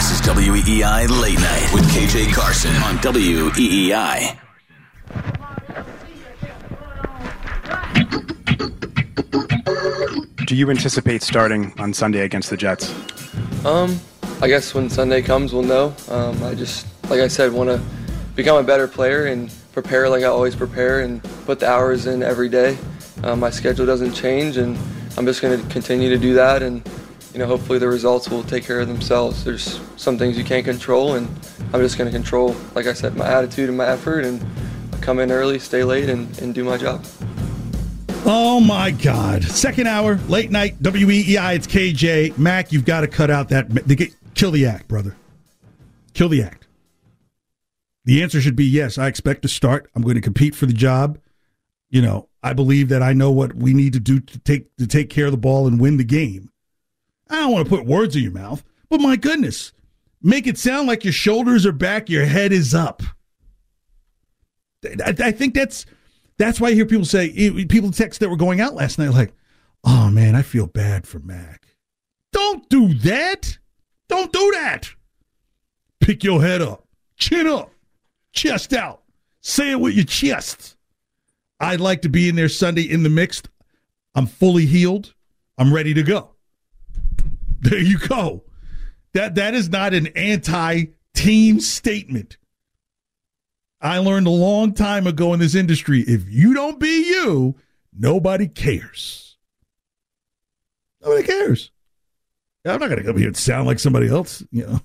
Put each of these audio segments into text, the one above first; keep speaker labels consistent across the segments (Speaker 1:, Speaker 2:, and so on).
Speaker 1: This is WEEI Late Night with KJ Carson on WEEI.
Speaker 2: Do you anticipate starting on Sunday against the Jets?
Speaker 3: Um, I guess when Sunday comes, we'll know. Um, I just, like I said, want to become a better player and prepare like I always prepare and put the hours in every day. Um, my schedule doesn't change, and I'm just going to continue to do that. And you know, hopefully the results will take care of themselves. There's some things you can't control, and I'm just going to control, like I said, my attitude and my effort, and come in early, stay late, and, and do my job.
Speaker 4: Oh my God! Second hour, late night, WEEI. It's KJ Mac. You've got to cut out that. They get, kill the act, brother. Kill the act. The answer should be yes. I expect to start. I'm going to compete for the job. You know, I believe that I know what we need to do to take to take care of the ball and win the game. I don't want to put words in your mouth, but my goodness, make it sound like your shoulders are back, your head is up. I, I think that's that's why I hear people say, people text that were going out last night, like, oh man, I feel bad for Mac. Don't do that. Don't do that. Pick your head up, chin up, chest out. Say it with your chest. I'd like to be in there Sunday in the mixed. I'm fully healed. I'm ready to go. There you go. That that is not an anti-team statement. I learned a long time ago in this industry if you don't be you, nobody cares. Nobody cares. I'm not going to come here and sound like somebody else, you know.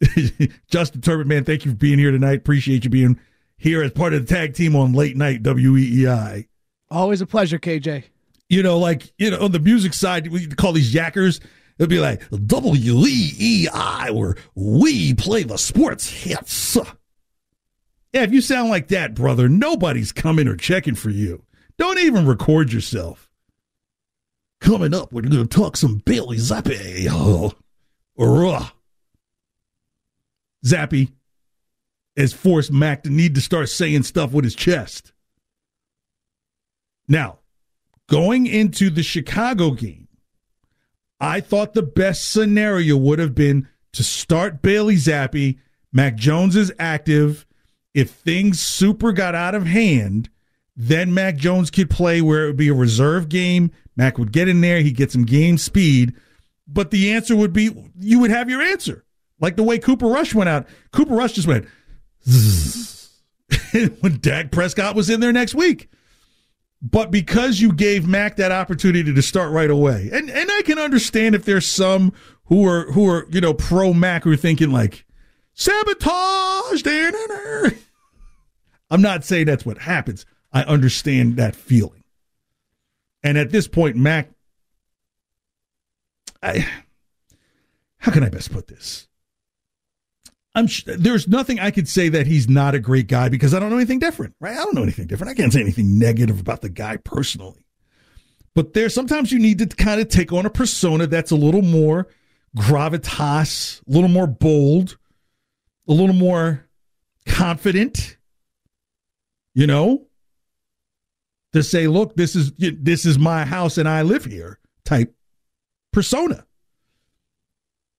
Speaker 4: Justin Turbin, man, thank you for being here tonight. Appreciate you being here as part of the tag team on late night WEEI.
Speaker 5: Always a pleasure, KJ.
Speaker 4: You know, like, you know, on the music side, we call these yackers. It'll be like WEEI, where we play the sports hits. Yeah, if you sound like that, brother, nobody's coming or checking for you. Don't even record yourself. Coming up, we're going to talk some Bailey Zappe. Oh, uh. Zappe has forced Mac to need to start saying stuff with his chest. Now, going into the Chicago game, I thought the best scenario would have been to start Bailey Zappe. Mac Jones is active if things super got out of hand, then Mac Jones could play where it would be a reserve game. Mac would get in there, he'd get some game speed. But the answer would be you would have your answer. Like the way Cooper Rush went out. Cooper Rush just went when Dak Prescott was in there next week. But because you gave Mac that opportunity to start right away, and and I can understand if there's some who are who are you know pro Mac who are thinking like, sabotage. I'm not saying that's what happens. I understand that feeling. And at this point, Mac, I, how can I best put this? I'm there's nothing I could say that he's not a great guy because I don't know anything different, right? I don't know anything different. I can't say anything negative about the guy personally. But there's sometimes you need to kind of take on a persona that's a little more gravitas, a little more bold, a little more confident, you know, to say, look, this is this is my house and I live here type persona.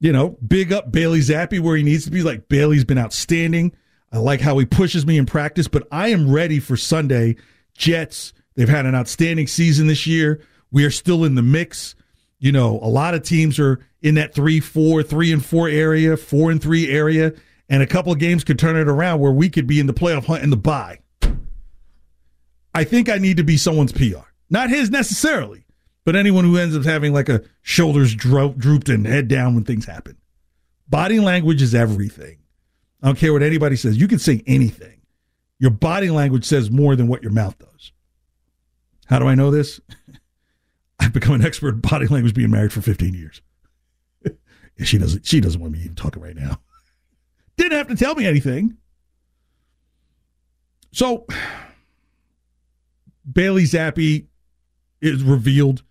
Speaker 4: You know, big up Bailey Zappe where he needs to be. Like Bailey's been outstanding. I like how he pushes me in practice, but I am ready for Sunday. Jets, they've had an outstanding season this year. We are still in the mix. You know, a lot of teams are in that three, four, three and four area, four and three area, and a couple of games could turn it around where we could be in the playoff hunt in the bye. I think I need to be someone's PR. Not his necessarily, but anyone who ends up having like a shoulders dro- drooped and head down when things happen. Body language is everything. I don't care what anybody says. You can say anything. Your body language says more than what your mouth does. How do I know this? I've become an expert in body language being married for 15 years. she doesn't she doesn't want me even talking right now. Didn't have to tell me anything. So Bailey Zappe is revealed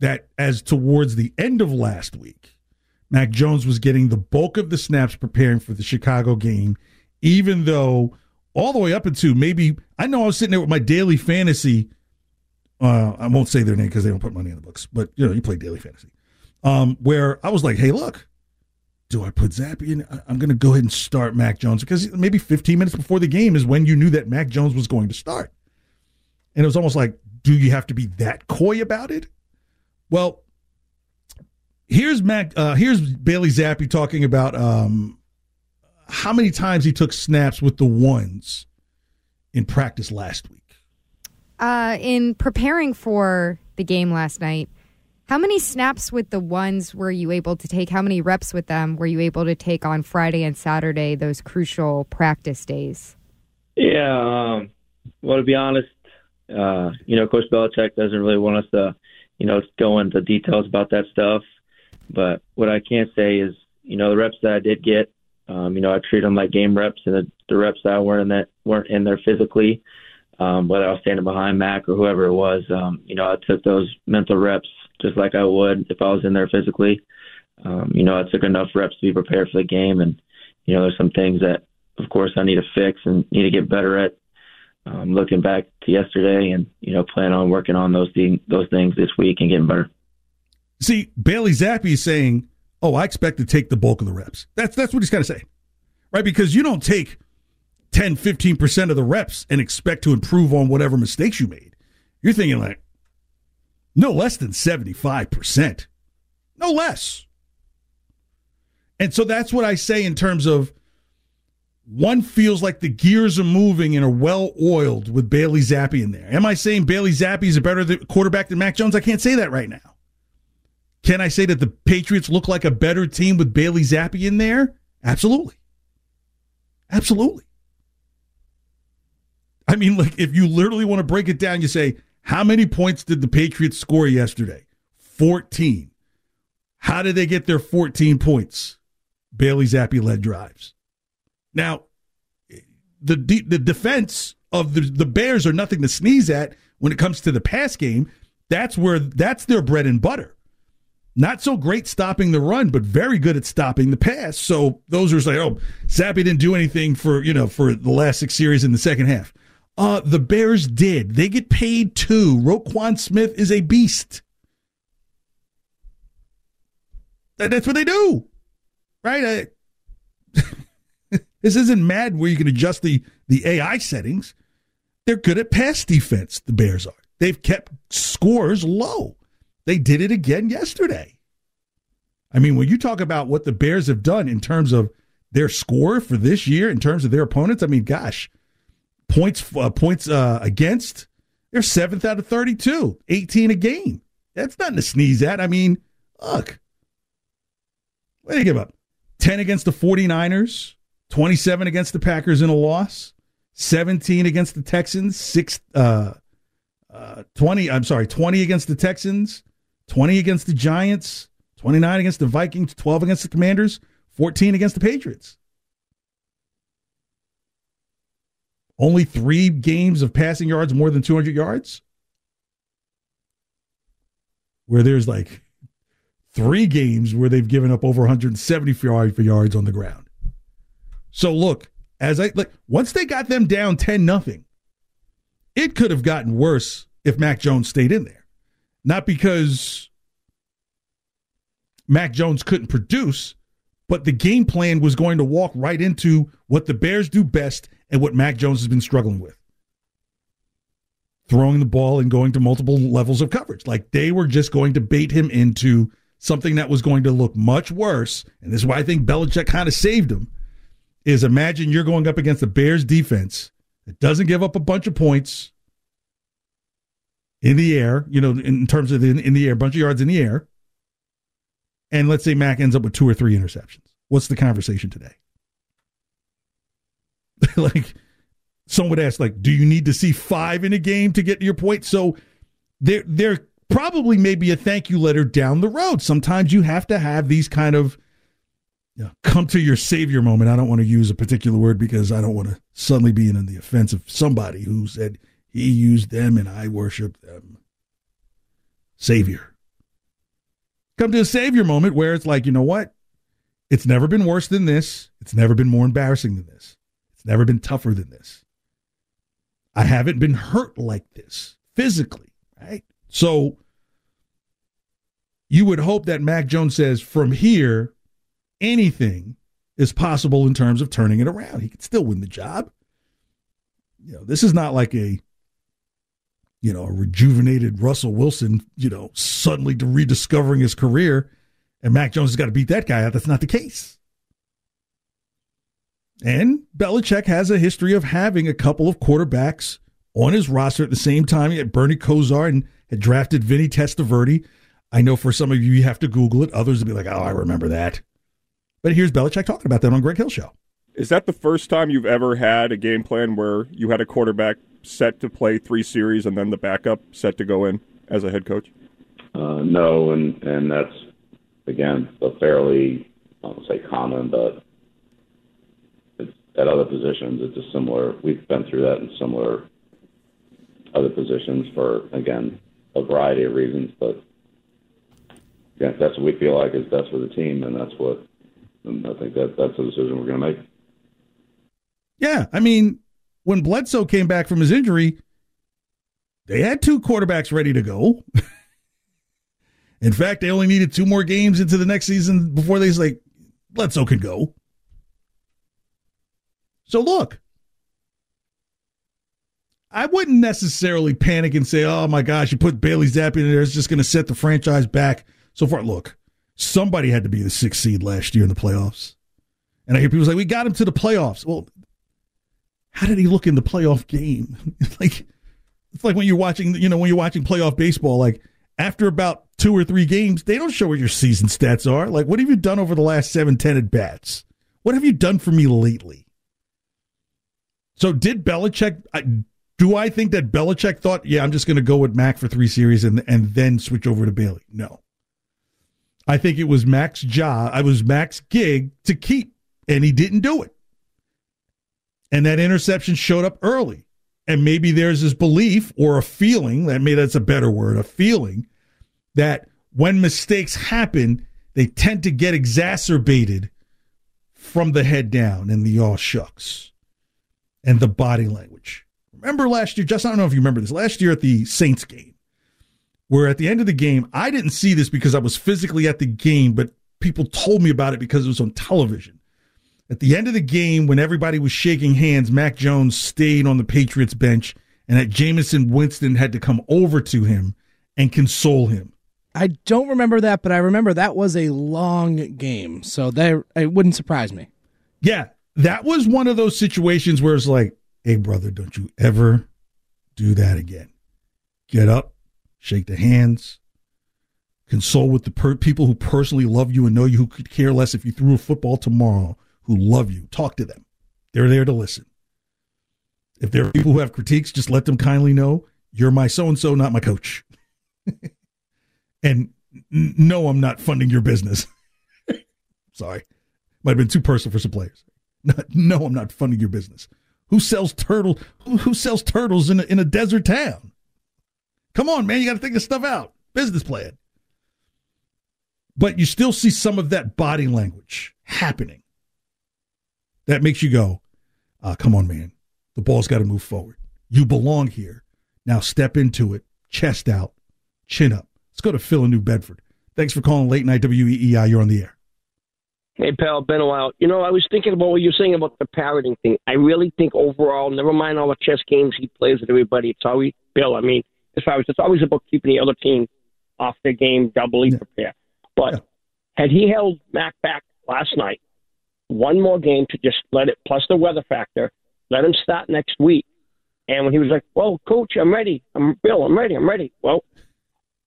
Speaker 4: that as towards the end of last week, Mac Jones was getting the bulk of the snaps preparing for the Chicago game, even though all the way up into maybe I know I was sitting there with my daily fantasy. Uh, I won't say their name because they don't put money in the books, but you know you play daily fantasy. Um, where I was like, hey, look, do I put Zappe in? I'm going to go ahead and start Mac Jones because maybe 15 minutes before the game is when you knew that Mac Jones was going to start. And it was almost like, do you have to be that coy about it? Well, here's Mac. Uh, here's Bailey Zappe talking about um, how many times he took snaps with the ones in practice last week.
Speaker 6: Uh, in preparing for the game last night, how many snaps with the ones were you able to take? How many reps with them were you able to take on Friday and Saturday, those crucial practice days?
Speaker 7: Yeah, um, well, to be honest, uh, you know, Coach Belichick doesn't really want us to, you know, it's go into details about that stuff. But what I can say is, you know, the reps that I did get, um, you know, I treat them like game reps, and the, the reps that weren't in that weren't in there physically, um, whether I was standing behind Mac or whoever it was, um, you know, I took those mental reps just like I would if I was in there physically. Um, you know, I took enough reps to be prepared for the game, and you know, there's some things that, of course, I need to fix and need to get better at um, looking back to yesterday and you know plan on working on those things those things this week and getting better.
Speaker 4: See, Bailey Zappe is saying, "Oh, I expect to take the bulk of the reps." That's that's what he's got to say, right? Because you don't take 10, 15 percent of the reps and expect to improve on whatever mistakes you made. You're thinking like no less than seventy five percent, no less. And so that's what I say in terms of one feels like the gears are moving and are well oiled with Bailey Zappe in there. Am I saying Bailey Zappe is a better quarterback than Mac Jones? I can't say that right now. Can I say that the Patriots look like a better team with Bailey Zappe in there? Absolutely. Absolutely. I mean, like, if you literally want to break it down, you say, how many points did the Patriots score yesterday? 14. How did they get their 14 points? Bailey Zappe led drives. Now, the the defense of the the Bears are nothing to sneeze at when it comes to the pass game. That's where that's their bread and butter. Not so great stopping the run, but very good at stopping the pass. So those are like, oh, Zappe didn't do anything for you know for the last six series in the second half. Uh, the Bears did. They get paid too. Roquan Smith is a beast. That, that's what they do, right? I, this isn't Madden where you can adjust the, the AI settings. They're good at pass defense, the Bears are. They've kept scores low. They did it again yesterday. I mean, when you talk about what the Bears have done in terms of their score for this year, in terms of their opponents, I mean, gosh, points uh, points uh, against, they're seventh out of 32, 18 a game. That's nothing to sneeze at. I mean, look, what do you give up? 10 against the 49ers, 27 against the Packers in a loss, 17 against the Texans, six, uh, uh, 20, I'm sorry, 20 against the Texans, 20 against the Giants, 29 against the Vikings, 12 against the Commanders, 14 against the Patriots. Only three games of passing yards more than 200 yards? Where there's like three games where they've given up over 170 yards on the ground. So look, as I like once they got them down 10 nothing, it could have gotten worse if Mac Jones stayed in there. Not because Mac Jones couldn't produce, but the game plan was going to walk right into what the Bears do best and what Mac Jones has been struggling with. Throwing the ball and going to multiple levels of coverage. Like they were just going to bait him into something that was going to look much worse, and this is why I think Belichick kind of saved him, is imagine you're going up against the Bears defense that doesn't give up a bunch of points in the air, you know, in terms of the, in the air, a bunch of yards in the air. And let's say Mac ends up with two or three interceptions. What's the conversation today? like someone would ask, like, do you need to see five in a game to get to your point? So there there probably may be a thank you letter down the road. Sometimes you have to have these kind of know, come to your savior moment. I don't want to use a particular word because I don't want to suddenly be in the offense of somebody who said he used them and I worship them. Savior. Come to a savior moment where it's like, you know what? It's never been worse than this. It's never been more embarrassing than this. It's never been tougher than this. I haven't been hurt like this physically, right? So you would hope that Mac Jones says from here, anything is possible in terms of turning it around. He could still win the job. You know, this is not like a you know, a rejuvenated Russell Wilson, you know, suddenly rediscovering his career and Mac Jones has got to beat that guy out. That's not the case. And Belichick has a history of having a couple of quarterbacks on his roster at the same time. He had Bernie Kosar and had drafted Vinny Testaverde. I know for some of you, you have to Google it. Others will be like, oh, I remember that. But here's Belichick talking about that on Greg Hill Show.
Speaker 8: Is that the first time you've ever had a game plan where you had a quarterback set to play three series and then the backup set to go in as a head coach?
Speaker 9: Uh, no, and and that's again a fairly I don't say common, but it's, at other positions it's a similar. We've been through that in similar other positions for again a variety of reasons, but yeah, that's what we feel like is best for the team, and that's what and I think that that's the decision we're going to make.
Speaker 4: Yeah, I mean, when Bledsoe came back from his injury, they had two quarterbacks ready to go. In fact, they only needed two more games into the next season before they like Bledsoe could go. So look, I wouldn't necessarily panic and say, "Oh my gosh, you put Bailey Zappe in there; it's just going to set the franchise back." So far, look, somebody had to be the sixth seed last year in the playoffs, and I hear people say, "We got him to the playoffs." Well, how did he look in the playoff game? like it's like when you're watching, you know, when you're watching playoff baseball, like after about two or three games, they don't show what your season stats are. Like, what have you done over the last seven, ten at bats? What have you done for me lately? So, did Belichick? Do I think that Belichick thought, yeah, I'm just going to go with Mac for three series and and then switch over to Bailey? No. I think it was Mac's job. I was Mac's gig to keep, and he didn't do it and that interception showed up early. And maybe there's this belief or a feeling that maybe that's a better word, a feeling that when mistakes happen, they tend to get exacerbated from the head down and the all shucks and the body language. Remember last year, just I don't know if you remember this, last year at the Saints game, where at the end of the game, I didn't see this because I was physically at the game, but people told me about it because it was on television. At the end of the game, when everybody was shaking hands, Mac Jones stayed on the Patriots bench, and that Jameis Winston had to come over to him and console him.
Speaker 5: I don't remember that, but I remember that was a long game, so that it wouldn't surprise me.
Speaker 4: Yeah, that was one of those situations where it's like, "Hey, brother, don't you ever do that again. Get up, shake the hands, console with the per- people who personally love you and know you who could care less if you threw a football tomorrow who love you. Talk to them. They're there to listen. If there are people who have critiques, just let them kindly know you're my so and so, not my coach. and no, I'm not funding your business. Sorry. Might have been too personal for some players. no, I'm not funding your business. Who sells turtle? Who, who sells turtles in a, in a desert town? Come on, man, you got to think this stuff out. Business plan. But you still see some of that body language happening that makes you go, uh, come on, man. The ball's got to move forward. You belong here. Now step into it, chest out, chin up. Let's go to Phil in New Bedford. Thanks for calling Late Night WEEI. You're on the air.
Speaker 10: Hey, pal, been a while. You know, I was thinking about what you're saying about the parroting thing. I really think overall, never mind all the chess games he plays with everybody, it's always, Bill, I mean, as far as it's always about keeping the other team off their game, doubly yeah. prepared. But had he held Mac back last night, one more game to just let it, plus the weather factor, let him start next week. And when he was like, "Well, coach, I'm ready. I'm Bill. I'm ready. I'm ready." Well,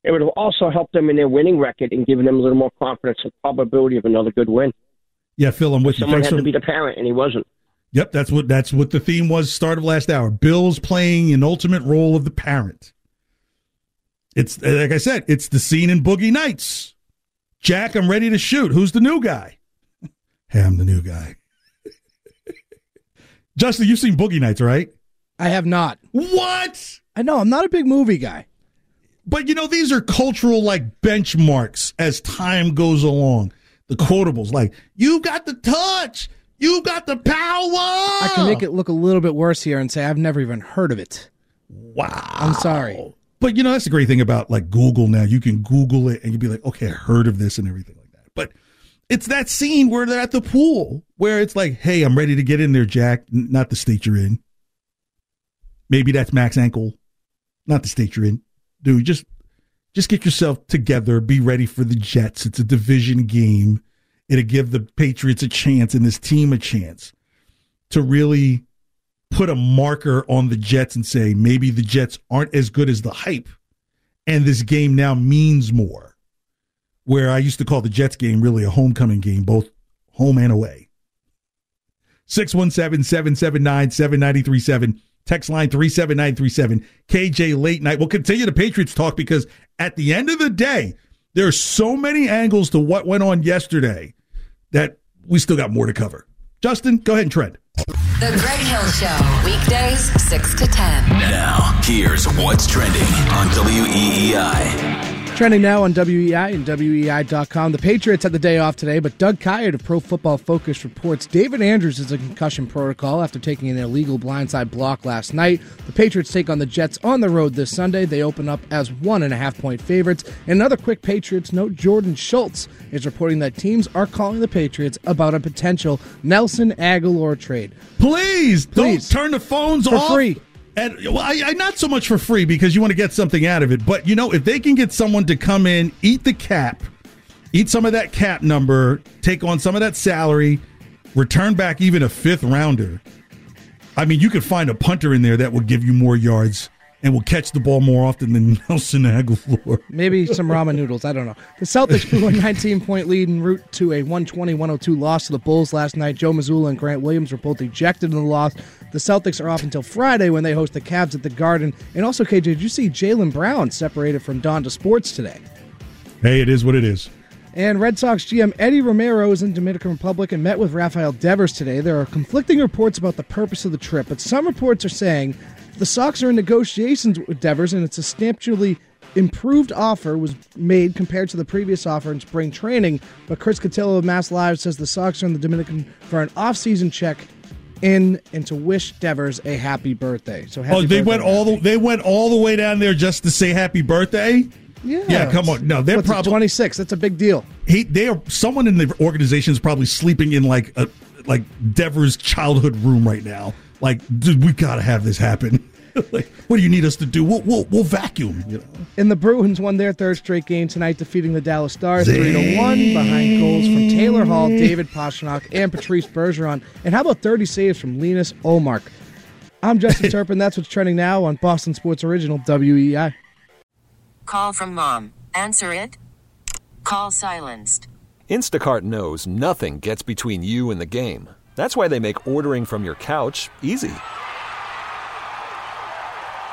Speaker 10: it would have also helped them in their winning record and given them a little more confidence and probability of another good win.
Speaker 4: Yeah, Phil, I'm with you.
Speaker 10: Someone had
Speaker 4: for-
Speaker 10: to be the parent, and he wasn't.
Speaker 4: Yep, that's what that's what the theme was. Start of last hour. Bill's playing an ultimate role of the parent. It's like I said, it's the scene in Boogie Nights. Jack, I'm ready to shoot. Who's the new guy? Hey, I'm the new guy. Justin, you've seen Boogie Nights, right?
Speaker 5: I have not.
Speaker 4: What?
Speaker 5: I know. I'm not a big movie guy.
Speaker 4: But you know, these are cultural like benchmarks as time goes along. The quotables, like "You got the touch, you got the power."
Speaker 5: I can make it look a little bit worse here and say I've never even heard of it.
Speaker 4: Wow.
Speaker 5: I'm sorry.
Speaker 4: But you know, that's the great thing about like Google now. You can Google it and you'd be like, okay, I heard of this and everything like that. But it's that scene where they're at the pool where it's like, hey, I'm ready to get in there, Jack. N- not the state you're in. Maybe that's Mac's ankle. Not the state you're in. Dude, just just get yourself together. Be ready for the Jets. It's a division game. It'll give the Patriots a chance and this team a chance to really put a marker on the Jets and say maybe the Jets aren't as good as the hype, and this game now means more. Where I used to call the Jets game really a homecoming game, both home and away. 617 779 7937. Text line 37937. KJ Late Night. We'll continue the Patriots talk because at the end of the day, there are so many angles to what went on yesterday that we still got more to cover. Justin, go ahead and tread.
Speaker 11: The Greg Hill Show, weekdays 6 to 10.
Speaker 1: Now, here's what's trending on WEEI.
Speaker 5: Trending now on WEEI and WEEI.com. The Patriots had the day off today, but Doug Kyed of Pro Football Focus reports David Andrews is in concussion protocol after taking an illegal blindside block last night. The Patriots take on the Jets on the road this Sunday. They open up as one and a half point favorites. And another quick Patriots note Jordan Schultz is reporting that teams are calling the Patriots about a potential Nelson Agholor trade.
Speaker 4: Please,
Speaker 5: Please.
Speaker 4: don't turn the phones
Speaker 5: For
Speaker 4: off.
Speaker 5: free.
Speaker 4: And well, I, I not so much for free because you want to get something out of it, but you know, if they can get someone to come in, eat the cap, eat some of that cap number, take on some of that salary, return back even a fifth rounder. I mean, you could find a punter in there that will give you more yards and will catch the ball more often than Nelson Agholor.
Speaker 5: Maybe some ramen noodles. I don't know. The Celtics blew a 19 point lead en route to a 120 102 loss to the Bulls last night. Joe Mazzulla and Grant Williams were both ejected in the loss. The Celtics are off until Friday when they host the Cavs at the Garden. And also, KJ, did you see Jaylen Brown separated from Donda Sports today?
Speaker 4: Hey, it is what it is.
Speaker 5: And Red Sox GM Eddie Romero is in Dominican Republic and met with Rafael Devers today. There are conflicting reports about the purpose of the trip, but some reports are saying the Sox are in negotiations with Devers, and it's a substantially improved offer was made compared to the previous offer in spring training. But Chris Cotillo of Mass Live says the Sox are in the Dominican for an off-season check in and to wish Devers a happy birthday. So happy
Speaker 4: oh, they went all the they went all the way down there just to say happy birthday.
Speaker 5: Yeah,
Speaker 4: yeah. Come on, no, they're
Speaker 5: What's
Speaker 4: probably
Speaker 5: 26. That's a big deal.
Speaker 4: he they are someone in the organization is probably sleeping in like a like Devers childhood room right now. Like, dude, we gotta have this happen. like, what do you need us to do? We'll we'll, we'll vacuum. You know.
Speaker 5: And the Bruins won their third straight game tonight, defeating the Dallas Stars 3 to 1 behind goals from Taylor Hall, David Pastrnak, and Patrice Bergeron. And how about 30 saves from Linus Ullmark? I'm Justin Turpin. That's what's trending now on Boston Sports Original E WEEI.
Speaker 11: Call from mom. Answer it. Call silenced.
Speaker 12: Instacart knows nothing gets between you and the game. That's why they make ordering from your couch easy.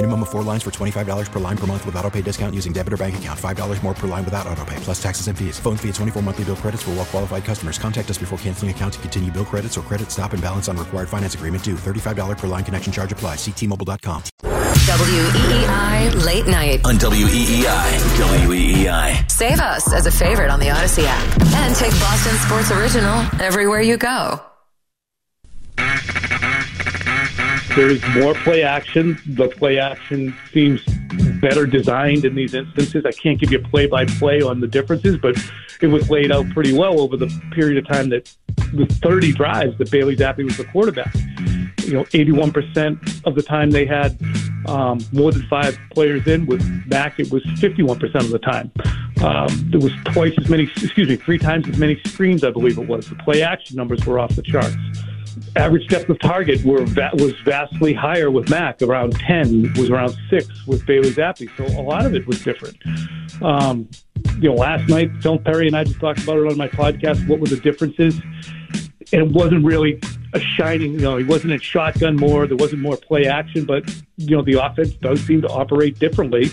Speaker 13: Minimum of four lines for $25 per line per month with auto pay discount using debit or bank account. $5 more per line without auto pay, plus taxes and fees. Phone fee at 24 monthly bill credits for all well qualified customers. Contact us before canceling account to continue bill credits or credit stop and balance on required finance agreement due. $35 per line connection charge apply. Ctmobile.com.
Speaker 14: WEEI Late Night.
Speaker 1: on E WEEI. WEEI.
Speaker 14: Save us as a favorite on the Odyssey app. And take Boston Sports Original everywhere you go.
Speaker 15: There's more play action. The play action seems better designed in these instances. I can't give you play by play on the differences, but it was laid out pretty well over the period of time that the 30 drives that Bailey Zappe was the quarterback. You know, 81% of the time they had um, more than five players in. With Mac, it was 51% of the time. Um, there was twice as many, excuse me, three times as many screens, I believe it was. The play action numbers were off the charts average depth of target were va- was vastly higher with Mac, around 10, was around 6 with Bailey Zappe. So a lot of it was different. Um, you know, last night, Phil Perry and I just talked about it on my podcast. What were the differences? And it wasn't really a shining, you know, he wasn't in shotgun more. There wasn't more play action, but, you know, the offense does seem to operate differently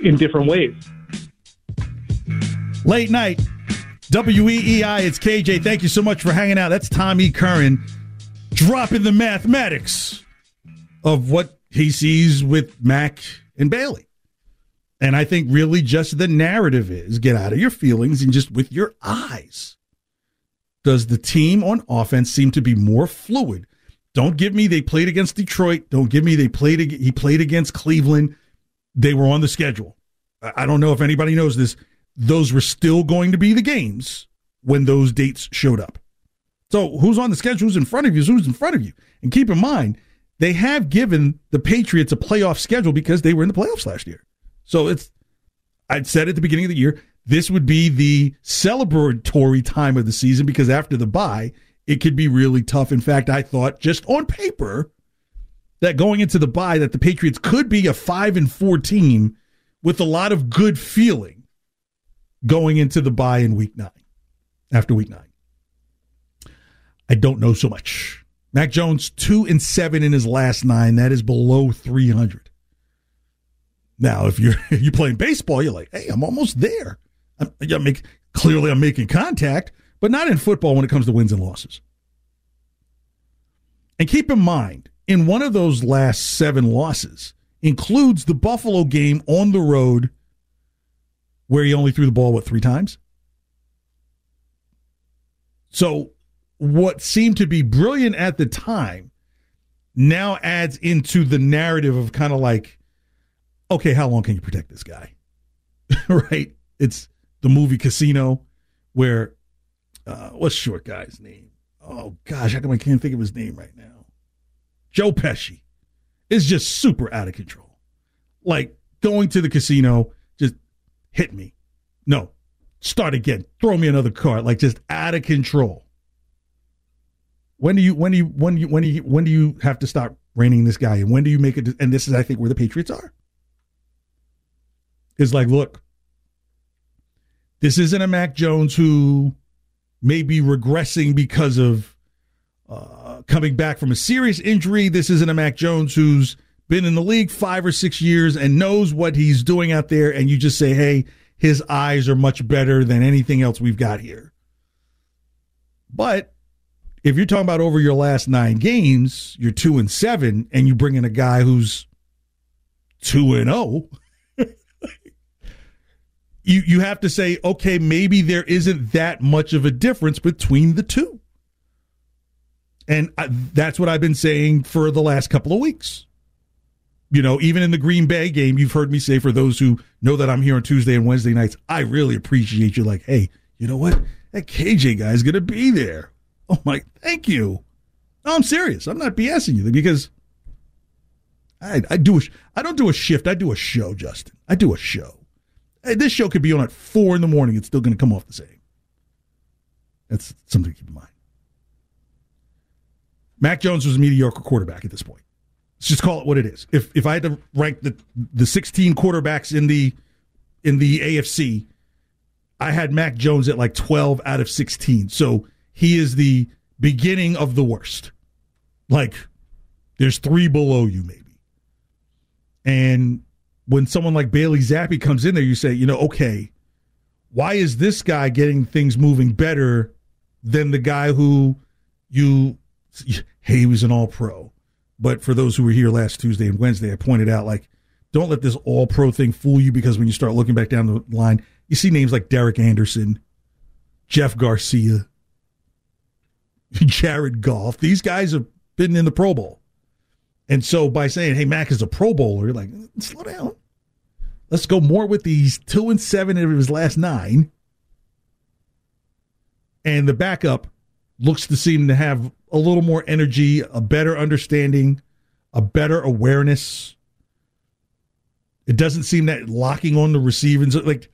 Speaker 15: in different ways.
Speaker 4: Late night. WEEI, it's KJ. Thank you so much for hanging out. That's Tommy Curran dropping the mathematics of what he sees with Mac and Bailey. And I think really just the narrative is get out of your feelings and just with your eyes. Does the team on offense seem to be more fluid? Don't give me they played against Detroit. Don't give me they played he played against Cleveland. They were on the schedule. I I don't know if anybody knows this. Those were still going to be the games when those dates showed up. So who's on the schedule? Who's in front of you? Who's in front of you? And keep in mind, they have given the Patriots a playoff schedule because they were in the playoffs last year. So it's I'd said at the beginning of the year, this would be the celebratory time of the season because after the bye, it could be really tough. In fact, I thought just on paper that going into the bye that the Patriots could be a 5 and 4 team with a lot of good feeling going into the bye in week 9 after week 9. I don't know so much. Mac Jones 2 and 7 in his last 9, that is below 300. Now, if you're if you're playing baseball, you're like, "Hey, I'm almost there." I'm, I'm make, clearly I'm making contact, but not in football when it comes to wins and losses. And keep in mind, in one of those last seven losses includes the Buffalo game on the road where he only threw the ball what three times. So, what seemed to be brilliant at the time now adds into the narrative of kind of like okay, how long can you protect this guy? right? It's the movie Casino where uh what's short guy's name? Oh gosh, how come I can't think of his name right now? Joe Pesci is just super out of control. Like going to the casino, hit me. No. Start again. Throw me another card. Like just out of control. When do you when do you when do you when do you when do you have to stop reining this guy And When do you make it and this is I think where the Patriots are is like, look, this isn't a Mac Jones who may be regressing because of uh, coming back from a serious injury. This isn't a Mac Jones who's been in the league five or six years and knows what he's doing out there. And you just say, hey, his eyes are much better than anything else we've got here. But if you're talking about over your last nine games, you're two and seven, and you bring in a guy who's two and oh, you you have to say, okay, maybe there isn't that much of a difference between the two. And I, that's what I've been saying for the last couple of weeks. You know, even in the Green Bay game, you've heard me say for those who know that I'm here on Tuesday and Wednesday nights, I really appreciate you. Like, hey, you know what? That KJ guy is going to be there. Oh my, thank you. No, I'm serious. I'm not BSing you because I, I do. A, I don't do a shift. I do a show, Justin. I do a show. Hey, this show could be on at four in the morning. It's still going to come off the same. That's something to keep in mind. Mac Jones was a mediocre quarterback at this point. Let's just call it what it is. If if I had to rank the the 16 quarterbacks in the in the AFC, I had Mac Jones at like 12 out of 16. So he is the beginning of the worst. Like there's three below you maybe. And when someone like Bailey Zappe comes in there, you say, you know, okay, why is this guy getting things moving better than the guy who you, hey, he was an all pro. But for those who were here last Tuesday and Wednesday, I pointed out like, don't let this all pro thing fool you because when you start looking back down the line, you see names like Derek Anderson, Jeff Garcia, Jared Goff. These guys have been in the Pro Bowl. And so by saying, hey, Mac is a Pro Bowler, you're like, slow down. Let's go more with these two and seven of his last nine. And the backup looks to seem to have a little more energy, a better understanding, a better awareness. It doesn't seem that locking on the receivers. Like,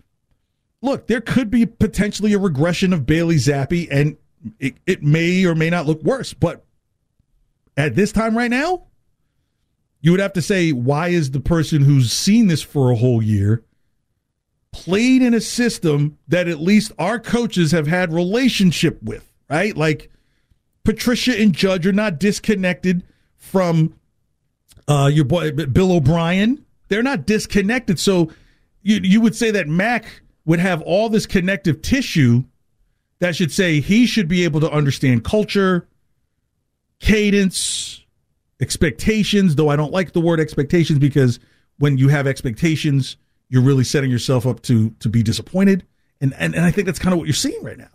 Speaker 4: look, there could be potentially a regression of Bailey Zappe, and it, it may or may not look worse. But at this time right now, you would have to say, why is the person who's seen this for a whole year played in a system that at least our coaches have had relationship with, right? Like Patricia and Judge are not disconnected from uh, your boy Bill O'Brien. They're not disconnected. So you you would say that Mac would have all this connective tissue that should say he should be able to understand culture, cadence, expectations, though I don't like the word expectations because when you have expectations, you're really setting yourself up to to be disappointed. And and, and I think that's kind of what you're seeing right now.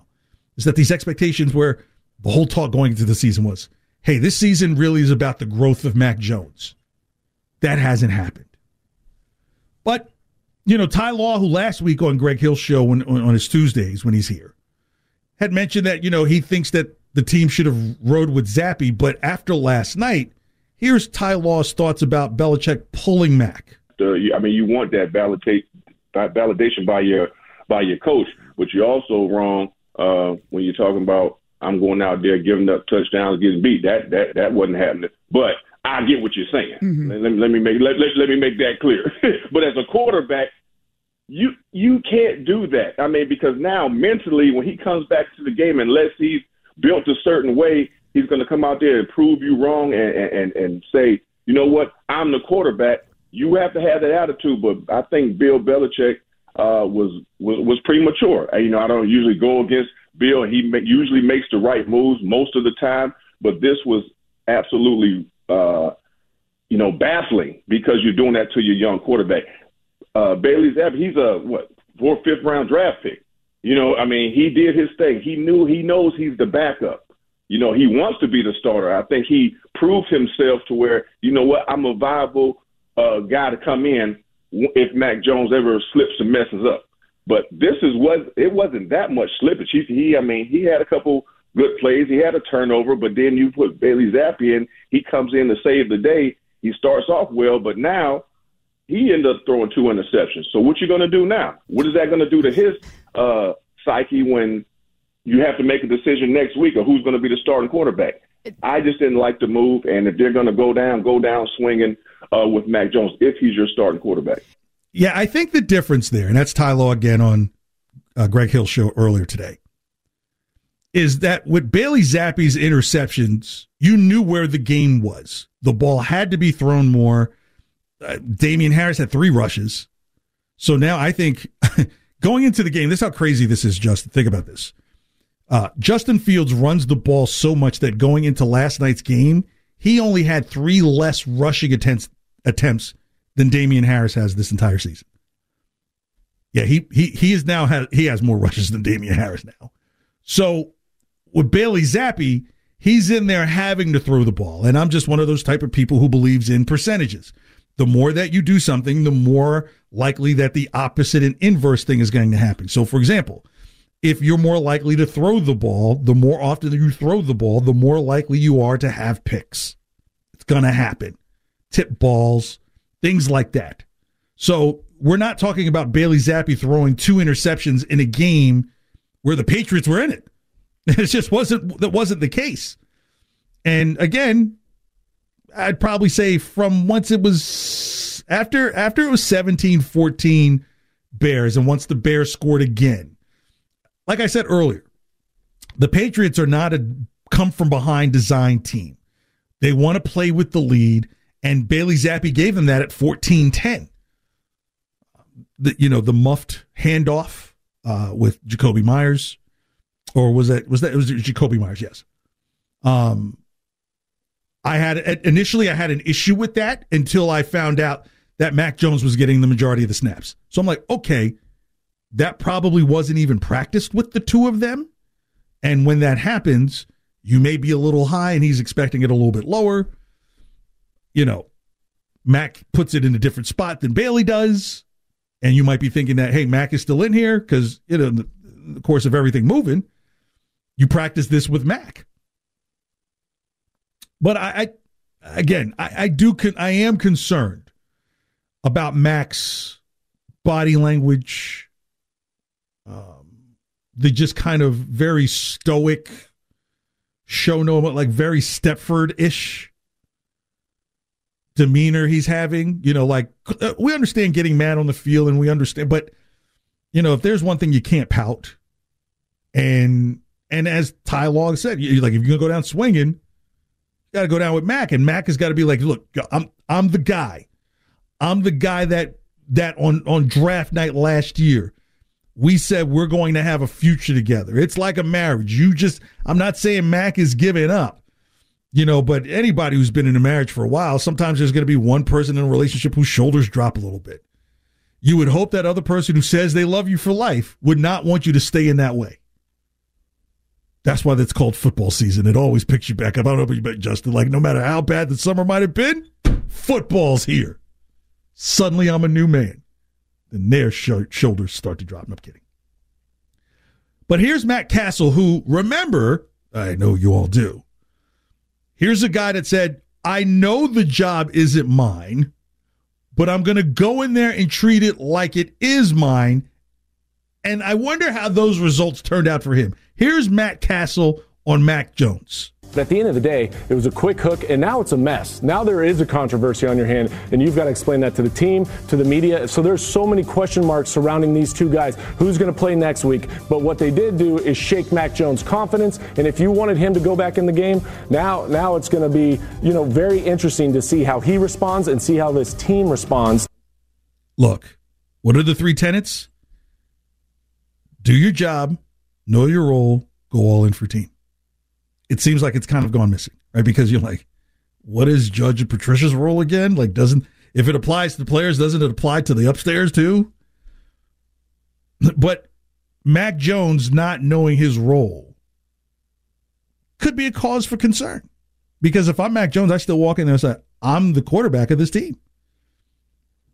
Speaker 4: Is that these expectations where the whole talk going into the season was, hey, this season really is about the growth of Mac Jones. That hasn't happened. But, you know, Ty Law, who last week on Greg Hill's show on, on his Tuesdays when he's here, had mentioned that, you know, he thinks that the team should have rode with Zappe, but after last night, Here's Ty Law's thoughts about Belichick pulling Mac.
Speaker 16: Uh, I mean, you want that validation by your by your coach, but you're also wrong uh, when you're talking about I'm going out there giving up touchdowns, getting beat. That that that wasn't happening. But I get what you're saying. Mm-hmm. Let, let, me make let, let, let me make that clear. but as a quarterback, you you can't do that. I mean, because now mentally, when he comes back to the game, unless he's built a certain way, he's going to come out there and prove you wrong and, and, and say, you know what, I'm the quarterback. You have to have that attitude. But I think Bill Belichick uh, was, was was premature. You know, I don't usually go against Bill. He ma- usually makes the right moves most of the time, but this was absolutely, uh, you know, baffling because you're doing that to your young quarterback. Uh, Bailey Zappe, he's a what fourth, fifth round draft pick. You know, I mean, he did his thing. He knew he knows he's the backup. You know, he wants to be the starter. I think he proved himself to where, you know what, I'm a viable uh, guy to come in if Mac Jones ever slips and messes up. But this is what it wasn't that much slippage. He, he I mean, he had a couple good plays. He had a turnover, but then you put Bailey Zappe in. He comes in to save the day. He starts off well, but now he ended up throwing two interceptions. So what you going to do now? What is that going to do to his uh, psyche when you have to make a decision next week of who's going to be the starting quarterback. I just didn't like the move, and if they're going to go down, go down swinging uh, with Mac Jones if he's your starting quarterback.
Speaker 4: Yeah, I think the difference there, and that's Ty Law again on uh, Greg Hill's show earlier today, is that with Bailey Zappe's interceptions, you knew where the game was. The ball had to be thrown more. Uh, Damien Harris had three rushes. So now I think going into the game, this is how crazy this is, Justin. Think about this. Uh, Justin Fields runs the ball so much that going into last night's game, he only had three less rushing attempts, attempts than Damien Harris has this entire season. Yeah, he he he is now has he has more rushes than Damien Harris now. So with Bailey Zappe, he's in there having to throw the ball, and I'm just one of those type of people who believes in percentages. The more that you do something, the more likely that the opposite and inverse thing is going to happen. So, for example, if you're more likely to throw the ball, the more often you throw the ball, the more likely you are to have picks. It's going to happen. Tip balls, things like that. So we're not talking about Bailey Zappe throwing two interceptions in a game where the Patriots were in it. It just wasn't that wasn't the case. And again, I'd probably say from once it was after after it was 17-14 Bears and once the Bears scored again like I said earlier, the Patriots are not a come from behind design team. They want to play with the lead, and Bailey Zappe gave them that at 14 10. The, you know, the muffed handoff uh, with Jakobi Meyers, or was that, was that, it was Jakobi Meyers, yes. Um, I had initially I had an issue with that until I found out that Mac Jones was getting the majority of the snaps. So I'm like, okay, that probably wasn't even practiced with the two of them. And when that happens, you may be a little high and he's expecting it a little bit lower. You know, Mac puts it in a different spot than Bailey does. And you might be thinking that, hey, Mac is still in here because, you know, the course of everything moving, you practice this with Mac. But I, I again, I, I do, con- I am concerned about Mac's body language, um, the just kind of very stoic, show no, like very Stepford ish demeanor he's having. You know, like uh, we understand getting mad on the field and we understand, but you know, if there's one thing you can't pout, and and as Ty Law said, you, like if you're gonna go down swinging, you got to go down with Mac, and Mac has got to be like, look, I'm I'm the guy, I'm the guy that that on on draft night last year. We said we're going to have a future together. It's like a marriage. You just, I'm not saying Mac is giving up, you know, but anybody who's been in a marriage for a while, sometimes there's going to be one person in a relationship whose shoulders drop a little bit. You would hope that other person who says they love you for life would not want you to stay in that way. That's why that's called football season. It always picks you back up. I don't know about you, but Justin, like no matter how bad the summer might have been, football's here. Suddenly I'm a new man. Then their sh- shoulders start to drop. No, I'm kidding. But here's Matt Cassel, who, remember, I know you all do. Here's a guy that said, I know the job isn't mine, but I'm going to go in there and treat it like it is mine. And I wonder how those results turned out for him. Here's Matt Cassel on Mac Jones.
Speaker 17: But at the end of the day, it was a quick hook, and now it's a mess. Now there is a controversy on your hand, and you've got to explain that to the team, to the media. So there's so many question marks surrounding these two guys. Who's going to play next week? But what they did do is shake Mac Jones' confidence, and if you wanted him to go back in the game, now now it's going to be you know very interesting to see how he responds and see how this team responds.
Speaker 4: Look, what are the three tenets? Do your job, know your role, go all in for team it seems like it's kind of gone missing, right? Because you're like, what is Judge Patricia's role again? Like, doesn't if it applies to the players, doesn't it apply to the upstairs too? But Mac Jones not knowing his role could be a cause for concern. Because if I'm Mac Jones, I still walk in there and say, I'm the quarterback of this team.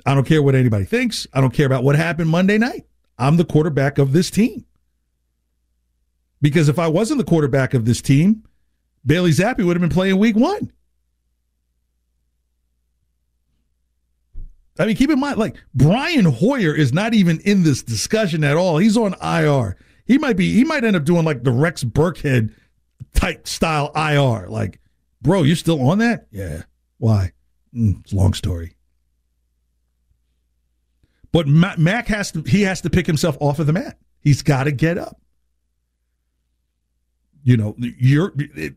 Speaker 4: I don't care what anybody thinks. I don't care about what happened Monday night. I'm the quarterback of this team. Because if I wasn't the quarterback of this team, Bailey Zappe would have been playing week one. I mean, keep in mind, like Brian Hoyer is not even in this discussion at all. He's on IR. He might be. He might end up doing like the Rex Burkhead type style IR. Like, bro, you're still on that? Yeah. Why? Mm, it's a long story. But Mac has to. He has to pick himself off of the mat. He's got to get up. You know, you're. It,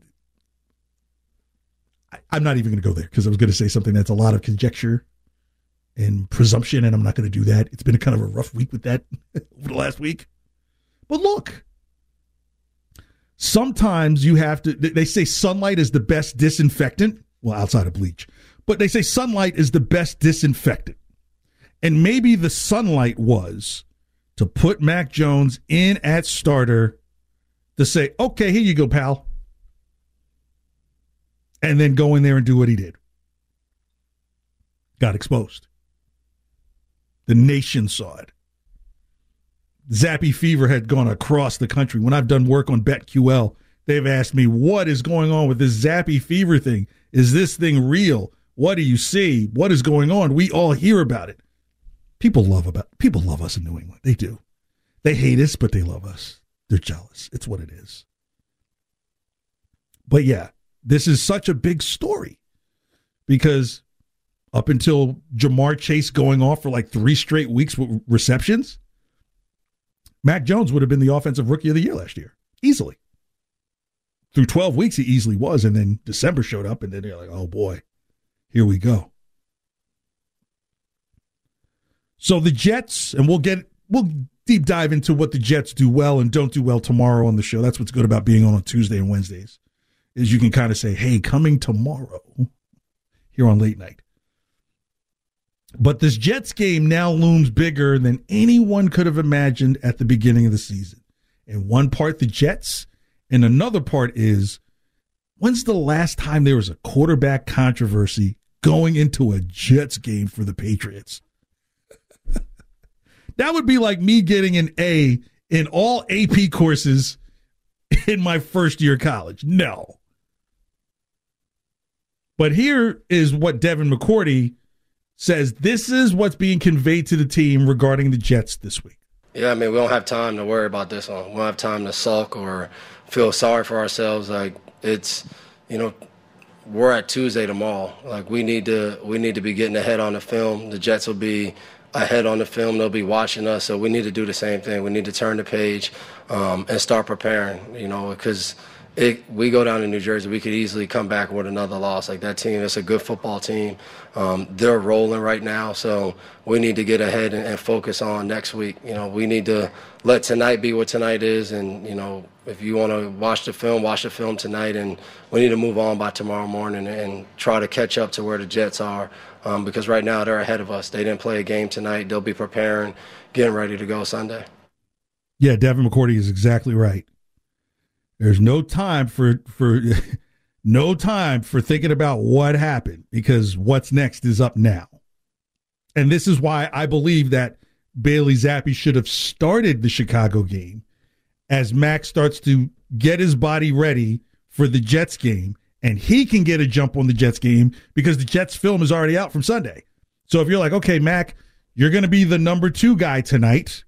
Speaker 4: I'm not even going to go there because I was going to say something that's a lot of conjecture and presumption, and I'm not going to do that. It's been a kind of a rough week with that over the last week. But look, sometimes you have to, they say sunlight is the best disinfectant. Well, outside of bleach, but they say sunlight is the best disinfectant. And maybe the sunlight was to put Mac Jones in at starter to say, okay, here you go, pal and then go in there and do what he did. Got exposed. The nation saw it. Zappe fever had gone across the country. When I've done work on BetQL, they've asked me, what is going on with this Zappe fever thing? Is this thing real? What do you see? What is going on? We all hear about it. People love about people love us in New England. They do. They hate us, but they love us. They're jealous. It's what it is. But yeah, this is such a big story because up until Ja'Marr Chase going off for like three straight weeks with receptions, Mac Jones would have been the offensive rookie of the year last year, easily. Through 12 weeks, he easily was. And then December showed up, and then they're like, oh boy, here we go. So the Jets, and we'll get, we'll deep dive into what the Jets do well and don't do well tomorrow on the show. That's what's good about being on on Tuesday and Wednesdays is you can kind of say, hey, coming tomorrow here on late night. But this Jets game now looms bigger than anyone could have imagined at the beginning of the season. And one part, the Jets, and another part is when's the last time there was a quarterback controversy going into a Jets game for the Patriots? that would be like me getting an A in all AP courses in my first year of college. No. But here is what Devin McCourty says this is what's being conveyed to the team regarding the Jets this week.
Speaker 18: Yeah, I mean, we don't have time to worry about this one. We don't have time to sulk or feel sorry for ourselves. Like it's, you know, we're at Tuesday tomorrow. Like we need to, we need to be getting ahead on the film. The Jets will be ahead on the film. They'll be watching us, so we need to do the same thing. We need to turn the page um, and start preparing. You know, because it, we go down to New Jersey, we could easily come back with another loss. Like that team, it's a good football team. Um, they're rolling right now, so we need to get ahead and, and, focus on next week. You know, we need to let tonight be what tonight is, and you know, if you want to watch the film, watch the film tonight, and we need to move on by tomorrow morning and try to catch up to where the Jets are, um, because right now they're ahead of us. They didn't play a game tonight. They'll be preparing, getting ready to go Sunday.
Speaker 4: Yeah, Devin McCourty is exactly right. There's no time for for no time for thinking about what happened because what's next is up now. And this is why I believe that Bailey Zappe should have started the Chicago game as Mac's starts to get his body ready for the Jets game and he can get a jump on the Jets game because the Jets film is already out from Sunday. So if you're like, okay, Mac, you're going to be the number two guy tonight,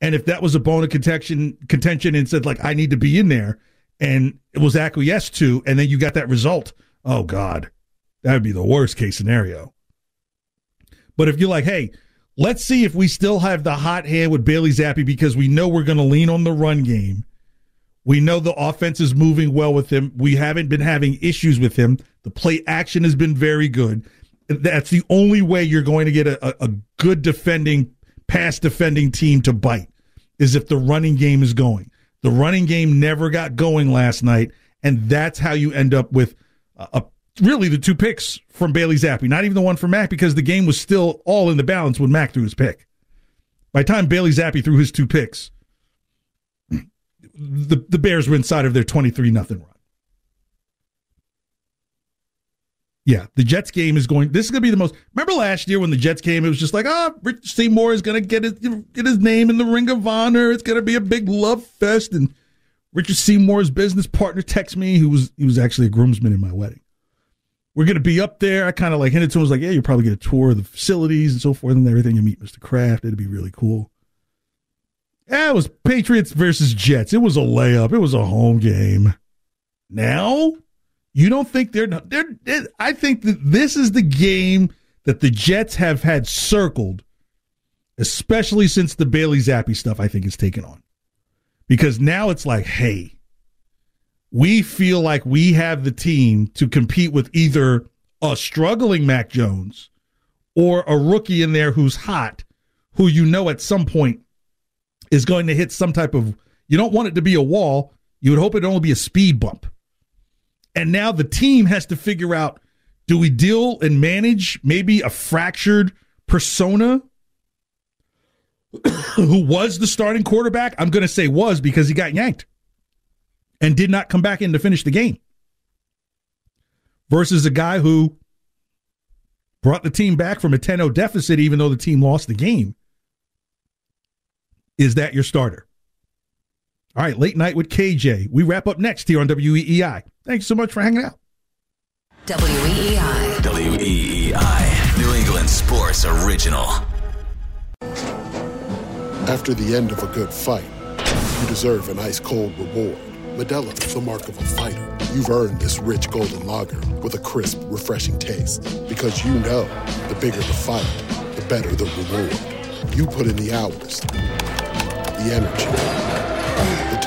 Speaker 4: and if that was a bone of contention, contention and said like I need to be in there, and it was acquiesced to, and then you got that result, oh God, that would be the worst case scenario. But if you're like, hey, let's see if we still have the hot hand with Bailey Zappe because we know we're going to lean on the run game. We know the offense is moving well with him. We haven't been having issues with him. The play action has been very good. That's the only way you're going to get a, a good defending pass defending team to bite is if the running game is going. The running game never got going last night, and that's how you end up with a, a really the two picks from Bailey Zappe, not even the one from Mac, because the game was still all in the balance when Mac threw his pick. By the time Bailey Zappe threw his two picks, the the Bears were inside of their twenty three nothing run. Yeah, the Jets game is going. This is going to be the most. Remember last year when the Jets came, it was just like, ah, oh, Rich Seymour is going to get his get his name in the Ring of Honor. It's going to be a big love fest. And Richard Seymour's business partner texts me, who was he was actually a groomsman in my wedding. We're going to be up there. I kind of like hinted to him, was like, yeah, you'll probably get a tour of the facilities and so forth and everything. You meet Mr. Kraft. It'd be really cool. Yeah, it was Patriots versus Jets. It was a layup. It was a home game. Now you don't think they're? They're, they're, I think that this is the game that the Jets have had circled, especially since the Bailey Zappe stuff. I think is taken on because now it's like, hey, we feel like we have the team to compete with either a struggling Mac Jones or a rookie in there who's hot, who you know at some point is going to hit some type of. You don't want it to be a wall. You would hope it only be a speed bump. And now the team has to figure out do we deal and manage maybe a fractured persona who was the starting quarterback? I'm going to say was because he got yanked and did not come back in to finish the game. Versus a guy who brought the team back from a 10 0 deficit, even though the team lost the game. Is that your starter? All right, late night with KJ. We wrap up next here on WEEI. Thanks so much for hanging out.
Speaker 14: WEEI.
Speaker 1: WEEI. New England Sports Original.
Speaker 19: After the end of a good fight, you deserve an ice cold reward. Modelo is the mark of a fighter. You've earned this rich golden lager with a crisp, refreshing taste. Because you know the bigger the fight, the better the reward. You put in the hours, the energy, the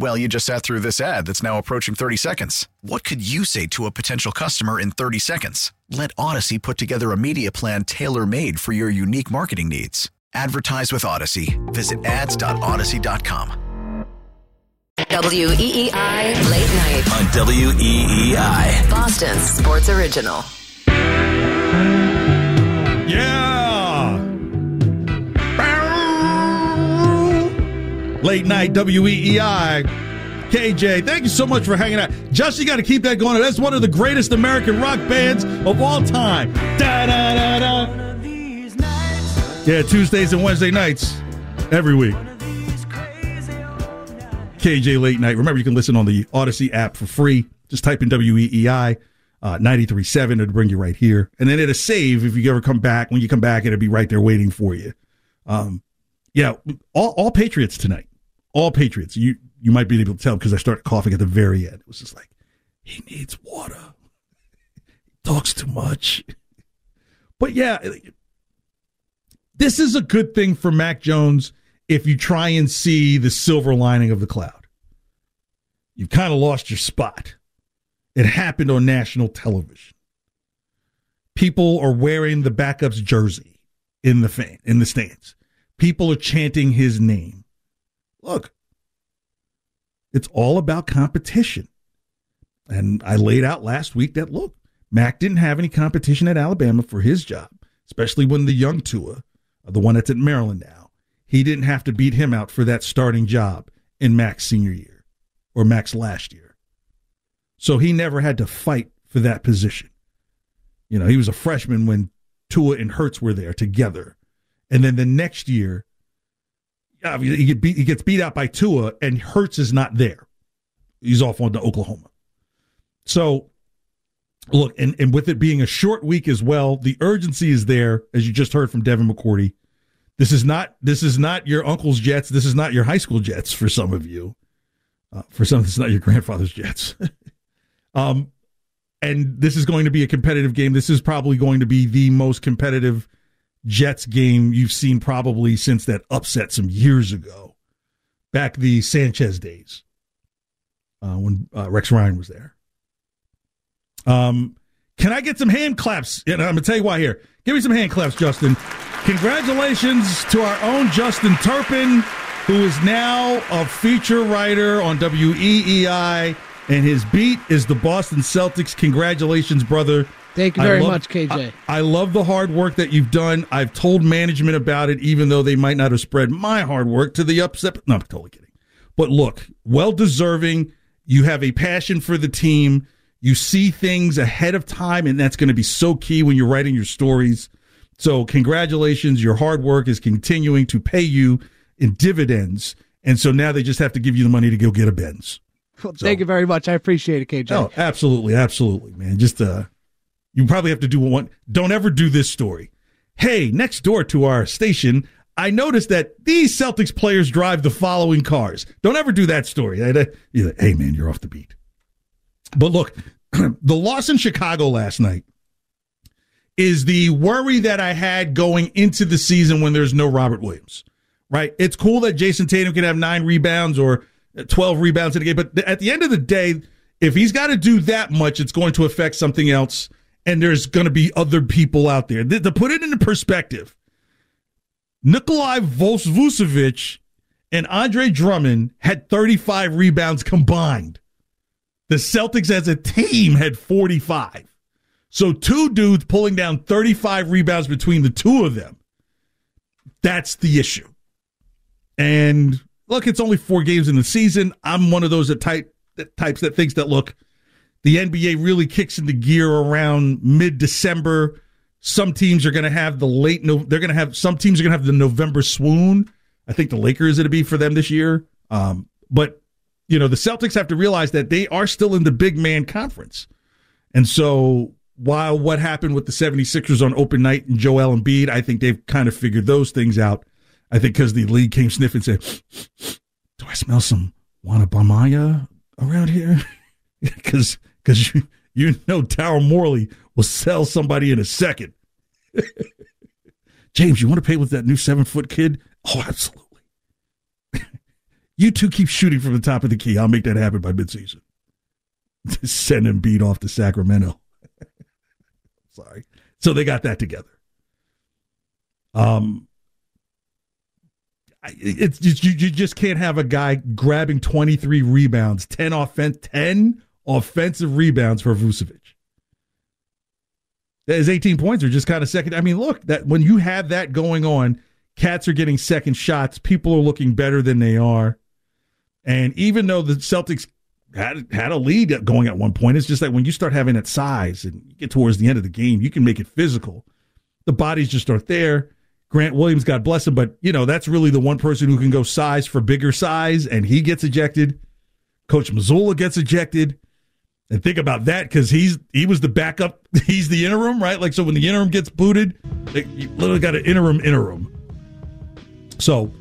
Speaker 20: Well, you just sat through this ad that's now approaching 30 seconds. What could you say to a potential customer in 30 seconds? Let Audacy put together a media plan tailor made for your unique marketing needs. Advertise with Audacy. Visit ads.audacy.com.
Speaker 14: WEEI E Late Night.
Speaker 1: On WEEI.
Speaker 14: Boston Sports Original.
Speaker 4: Late night WEEI. KJ, thank you so much for hanging out. Just you got to keep that going. That's one of the greatest American rock bands of all time. Da, da, da. Yeah, Tuesdays and Wednesday nights every week. KJ Late Night. Remember, you can listen on the Audacy app for free. Just type in WEEI uh, 93.7. It'll bring you right here. And then it'll save if you ever come back. When you come back, it'll be right there waiting for you. Um, yeah, all, all Patriots tonight. All Patriots. You you might be able to tell because I started coughing at the very end. It was just like, he needs water. he talks too much. But yeah, this is a good thing for Mac Jones if you try and see the silver lining of the cloud. You've kind of lost your spot. It happened on national television. People are wearing the backup's jersey in the fan in the stands. People are chanting his name. Look, it's all about competition. And I laid out last week that look, Mac didn't have any competition at Alabama for his job, especially when the young Tua, the one that's at Maryland now, he didn't have to beat him out for that starting job in Mac's senior year or Mac's last year. So he never had to fight for that position. You know, he was a freshman when Tua and Hurts were there together. And then the next year, yeah, he, beat, he gets beat out by Tua, and Hurts is not there. He's off on to Oklahoma. So, look, and, and with it being a short week as well, the urgency is there, as you just heard from Devin McCourty. This is not this is not your uncle's Jets. This is not your high school Jets for some of you. Uh, for some, it's not your grandfather's Jets. um, and this is going to be a competitive game. This is probably going to be the most competitive Jets game you've seen probably since that upset some years ago, back the Sanchez days, uh, when uh, Rex Ryan was there. Um, can I get some hand claps? And I'm gonna tell you why here. Give me some hand claps, Justin. Congratulations to our own Justin Turpin, who is now a feature writer on WEEI, and his beat is the Boston Celtics. Congratulations, brother.
Speaker 5: Thank you very
Speaker 4: love-
Speaker 5: much, KJ.
Speaker 4: I, I love the hard work that you've done. I've told management about it, even though they might not have spread my hard work to the upset. No, I'm totally kidding. But look, well deserving. You have a passion for the team. You see things ahead of time, and that's going to be so key when you're writing your stories. So, congratulations. Your hard work is continuing to pay you in dividends. And so now they just have to give you the money to go get a Benz.
Speaker 5: Well, Thank you very much. I appreciate it, KJ.
Speaker 4: Oh, absolutely, absolutely, man. Just uh you probably have to do one don't ever do this story. Hey, next door to our station, I noticed that these Celtics players drive the following cars. Don't ever do that story. Hey man, you're off the beat. But look, the loss in Chicago last night is the worry that I had going into the season when there's no Robert Williams. Right? It's cool that Jayson Tatum can have 9 rebounds or 12 rebounds in a game, but at the end of the day, if he's got to do that much, it's going to affect something else and there's going to be other people out there. Th- To put it into perspective, Nikolai Vucevic and Andre Drummond had 35 rebounds combined. The Celtics as a team had 45. So two dudes pulling down 35 rebounds between the two of them. That's the issue. And look, it's only four games in the season. I'm one of those that type that types that thinks that look, the NBA really kicks into gear around mid December. Some teams are going to have the late no. They're going to have some teams are going to have the November swoon. I think the Lakers it'll be for them this year. Um, but you know the Celtics have to realize that they are still in the big man conference, and so while what happened with the 76ers on open night and Joel Embiid, I think they've kind of figured those things out. I think because the league came sniffing and said, "Do I smell some Wanabamaya around here?" Because because you you know Daryl Morey will sell somebody in a second. James, you want to pay with that new seven foot kid? Oh, absolutely. you two keep shooting from the top of the key. I'll make that happen by midseason. Send him beat off to Sacramento. Sorry. So they got that together. Um, it's just, you, you just can't have a guy grabbing 23 rebounds, 10 offense, 10 offensive rebounds for Vucevic. His 18 points are just kind of second. I mean, look, that when you have that going on, cats are getting second shots. People are looking better than they are. And even though the Celtics had had a lead going at one point, it's just that when you start having that size and you get towards the end of the game, you can make it physical. The bodies just aren't there. Grant Williams, God bless him, but you know that's really the one person who can go size for bigger size, and he gets ejected. Coach Mazzulla gets ejected. And think about that because he's he was the backup. He's the interim, right? Like so, when the interim gets booted, they, you literally got an interim interim. So,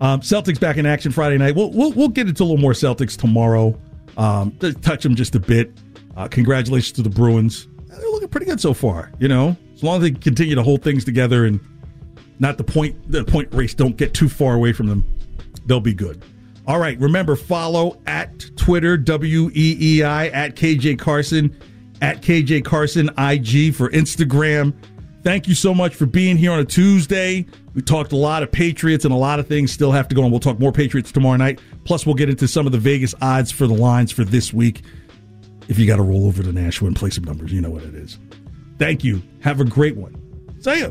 Speaker 4: um, Celtics back in action Friday night. We'll we'll, we'll get into a little more Celtics tomorrow. Um, touch them just a bit. Uh, congratulations to the Bruins. They're looking pretty good so far. You know, as long as they continue to hold things together and not the point the point race don't get too far away from them, they'll be good. All right. Remember, follow at Twitter, W E E I, at KJ Carson, at KJ Carson IG for Instagram. Thank you so much for being here on a Tuesday. We talked a lot of Patriots and a lot of things still have to go on. We'll talk more Patriots tomorrow night. Plus, we'll get into some of the Vegas odds for the lines for this week. If you got to roll over to Nashua and play some numbers, you know what it is. Thank you. Have a great one. See ya.